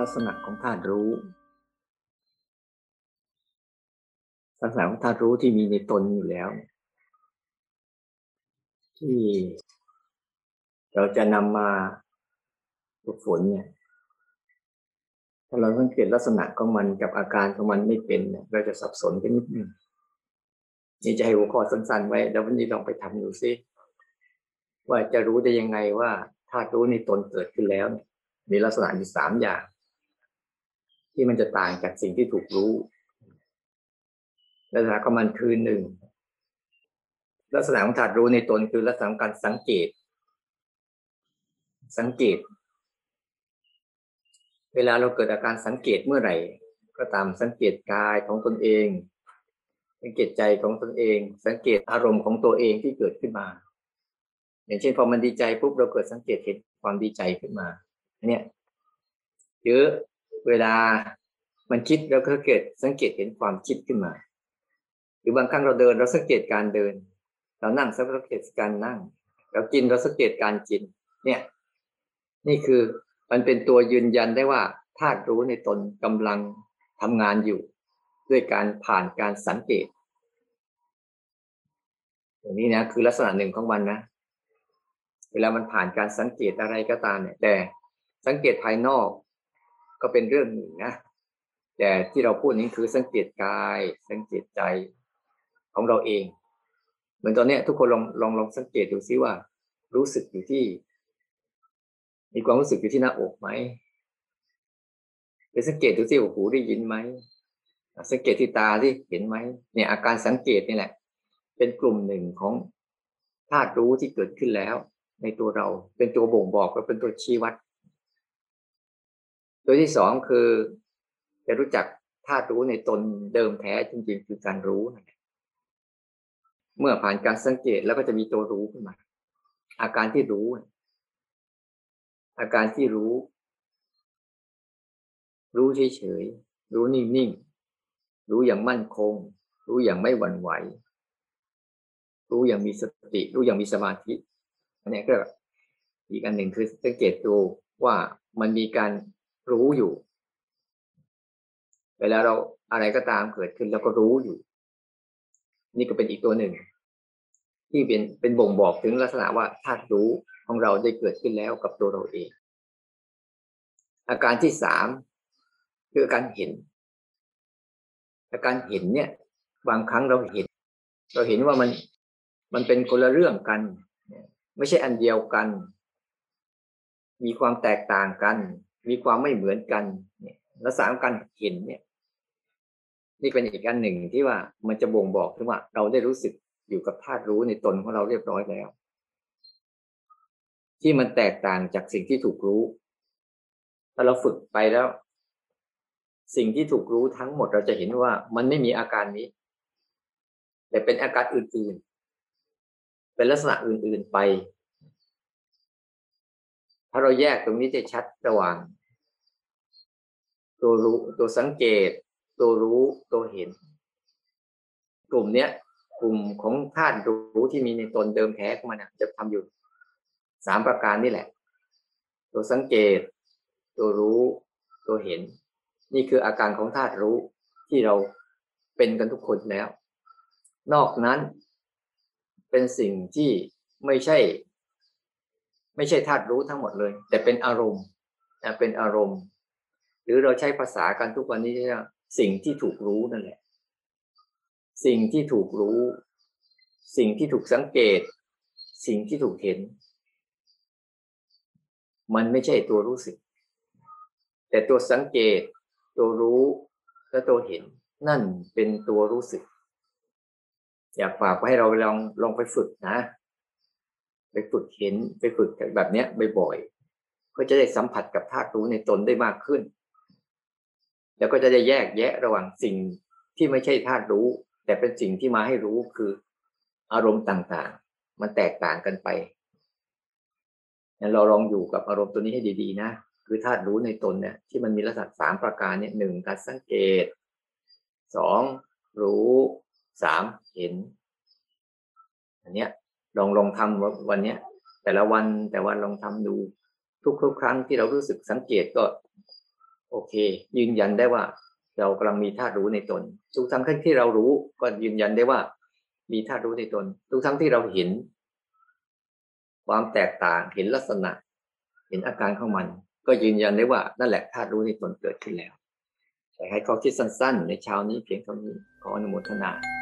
ลักษณะของธาตุรู้ ลักษณะของธาตุรู้ที่มีในตนอยู่แล้ว ที่เราจะนำมาฝึกฝนเนี่ยถ้าเราสังเกตลักษณะของมันกับอาการของมันไม่เป็นเนี่ยเราจะสับสนไปนิดนึงนี่จะให้หัวข้อสั้นๆไว้ แล้ววันนี้ลองไปทำดูซิว่าจะรู้ได้ยังไงว่าธาตุรู้ในตนเกิดขึ้นแล้ว มีลักษณะอยู่สามอย่าง ที่มันจะต่างจากสิ่งที่ถูกรู้ ลักษณะของมันคือหนึ่งลักษณะของธาตุรู้ในตนคือลักษณะของการสังเกต สังเกต เวลาเราเกิดอาการสังเกตเมื่อไหร่ ก็ตามสังเกตกายของตนเอง สังเกตใจของตนเอง สังเกตอารมณ์ของตัวเองที่เกิดขึ้นมา อย่างเช่นพอมันดีใจปุ๊บเราเกิดสังเกตเห็นความดีใจขึ้นมาเนี่ยหรือ เวลามันคิดเราก็เกิดสังเกตเห็นความคิดขึ้นมา หรือบางครั้งเราเดินเราสังเกตการเดิน เรานั่งสังเกตการนั่ง เรากินเราสังเกตการกิน เนี่ย นี่คือมันเป็นตัวยืนยันได้ว่าธาตุรู้ในตนกำลังทำงานอยู่ ด้วยการผ่านการสังเกตอย่างนี้นะคือลักษณะหนึ่งของมันนะเวลามันผ่านการสังเกตอะไรก็ตามเนี่ยแต่สังเกตภายนอก ก็เป็นเรื่องหนึ่งนะแต่ที่เราพูดนี้คือสังเกตกายสังเกตใจของเราเอง เหมือนตอนนี้ทุกคนลองลองลองสังเกตดูซิว่า รู้สึกอยู่ที่ มีความรู้สึกอยู่ที่หน้าอกไหมไปสังเกตดูซิว่าหูได้ยินไหมสังเกตที่ตาที่เห็นไหมเนี่ยอาการสังเกตนี่แหละ เป็นกลุ่มหนึ่งของธาตุรู้ที่เกิดขึ้นแล้ว ในตัวเราเป็นตัวบ่งบอกและเป็นตัวชี้วัด ตัวที่สองคือ จะรู้จักธาตุรู้ในตนเดิมแท้จริง ๆ คือการรู้เมื่อผ่านการสังเกตแล้วก็จะมีตัวรู้ขึ้นมา อาการที่รู้ อาการที่รู้ รู้เฉยๆรู้นิ่งๆรู้อย่างมั่นคง รู้อย่างไม่หวั่นไหว รู้อย่างมีสติ รู้อย่างมีสมาธิอันนี้ก็อีกอันหนึ่งคือสังเกตดูว่ามันมีการ รู้อยู่ เวลาเราอะไรก็ตามเกิดขึ้นแล้วก็รู้อยู่ นี่ก็เป็นอีกตัวหนึ่ง ที่เป็นเป็นบ่งบอกถึงลักษณะว่าธาตุรู้ของเราได้เกิดขึ้นแล้วกับตัวเราเอง อาการที่สามคือการเห็น อาการเห็นเนี่ย บางครั้งเราเห็น เราเห็นว่ามันมันเป็นคนละเรื่องกัน ไม่ใช่อันเดียวกัน มีความแตกต่างกัน มีความไม่เหมือนกันเนี่ยลักษณะการเห็นเนี่ย นี่เป็นอีกอันหนึ่งที่ว่ามันจะบ่งบอกถึงว่า เราได้รู้สึกอยู่กับธาตุรู้ในตนของเราเรียบร้อยแล้ว ที่มันแตกต่างจากสิ่งที่ถูกรู้ ถ้าเราฝึกไปแล้ว สิ่งที่ถูกรู้ทั้งหมดเราจะเห็นว่ามันไม่มีอาการนี้ แต่เป็นอาการอื่นๆ เป็นลักษณะอื่นๆไป ถ้าเราแยกตรงนี้จะชัดระหว่างตัวรู้ตัวสังเกต ตัวรู้ตัวเห็น กลุ่มเนี้ย กลุ่มของธาตุรู้ที่มีในตนเดิมแท้ของมันจะทำอยู่สามประการนี่แหละ ตัวสังเกต ตัวรู้ตัวเห็น นี่คืออาการของธาตุรู้ที่เราเป็นกันทุกคนแล้ว นอกนั้นเป็นสิ่งที่ไม่ใช่ ไม่ใช่ธาตุรู้ทั้งหมดเลย แต่เป็นอารมณ์นะเป็นอารมณ์ หรือเราใช้ภาษากันทุกวันนี้เรียสิ่งที่ถูกรู้นั่นแหละ สิ่งที่ถูกรู้ สิ่งที่ถูกสังเกต สิ่งที่ถูกเห็น มันไม่ใช่ตัวรู้สึก แต่ตัวสังเกต ตัวรู้และตัวเห็น นั่นเป็นตัวรู้สึก อยากฝากไว้ให้เราลองลองไปฝึกนะ ฝึกเห็นไปฝึกแบบเนี้ยบ่อยๆเพื่อจะได้สัมผัสกับธาตุรู้ในตนได้มากขึ้น แล้วก็จะได้แยกแยะระหว่างสิ่งที่ไม่ใช่ธาตุรู้ แต่เป็นสิ่งที่มาให้รู้คืออารมณ์ต่างๆ มันแตกต่างกันไปเราลองอยู่กับอารมณ์ตัวนี้ให้ดีๆนะคือธาตุรู้ในตนเนี่ยที่มันมีลักษณะสามประการเนี่ยหนึ่งการสังเกตสองรู้สามเห็น อันเนี้ย ลองลองทำวันเนี้ย แต่ละวันแต่วันลองทำดู ทุกทุกครั้งที่เรารู้สึกสังเกตก็ โอเค ยืนยันได้ว่า เรากำลังมีธาตุรู้ในตน ทุกครั้งที่เรารู้ก็ยืนยันได้ว่า มีธาตุรู้ในตน ทุกครั้งที่เราเห็น ความแตกต่างเห็นลักษณะ เห็นอาการของมัน ก็ยืนยันได้ว่านั่นแหละธาตุรู้ในตนเกิดขึ้นแล้วใช้ให้ข้อคิดสั้น ๆ ในเช้านี้เพียงเท่านี้ขออนุโมทนา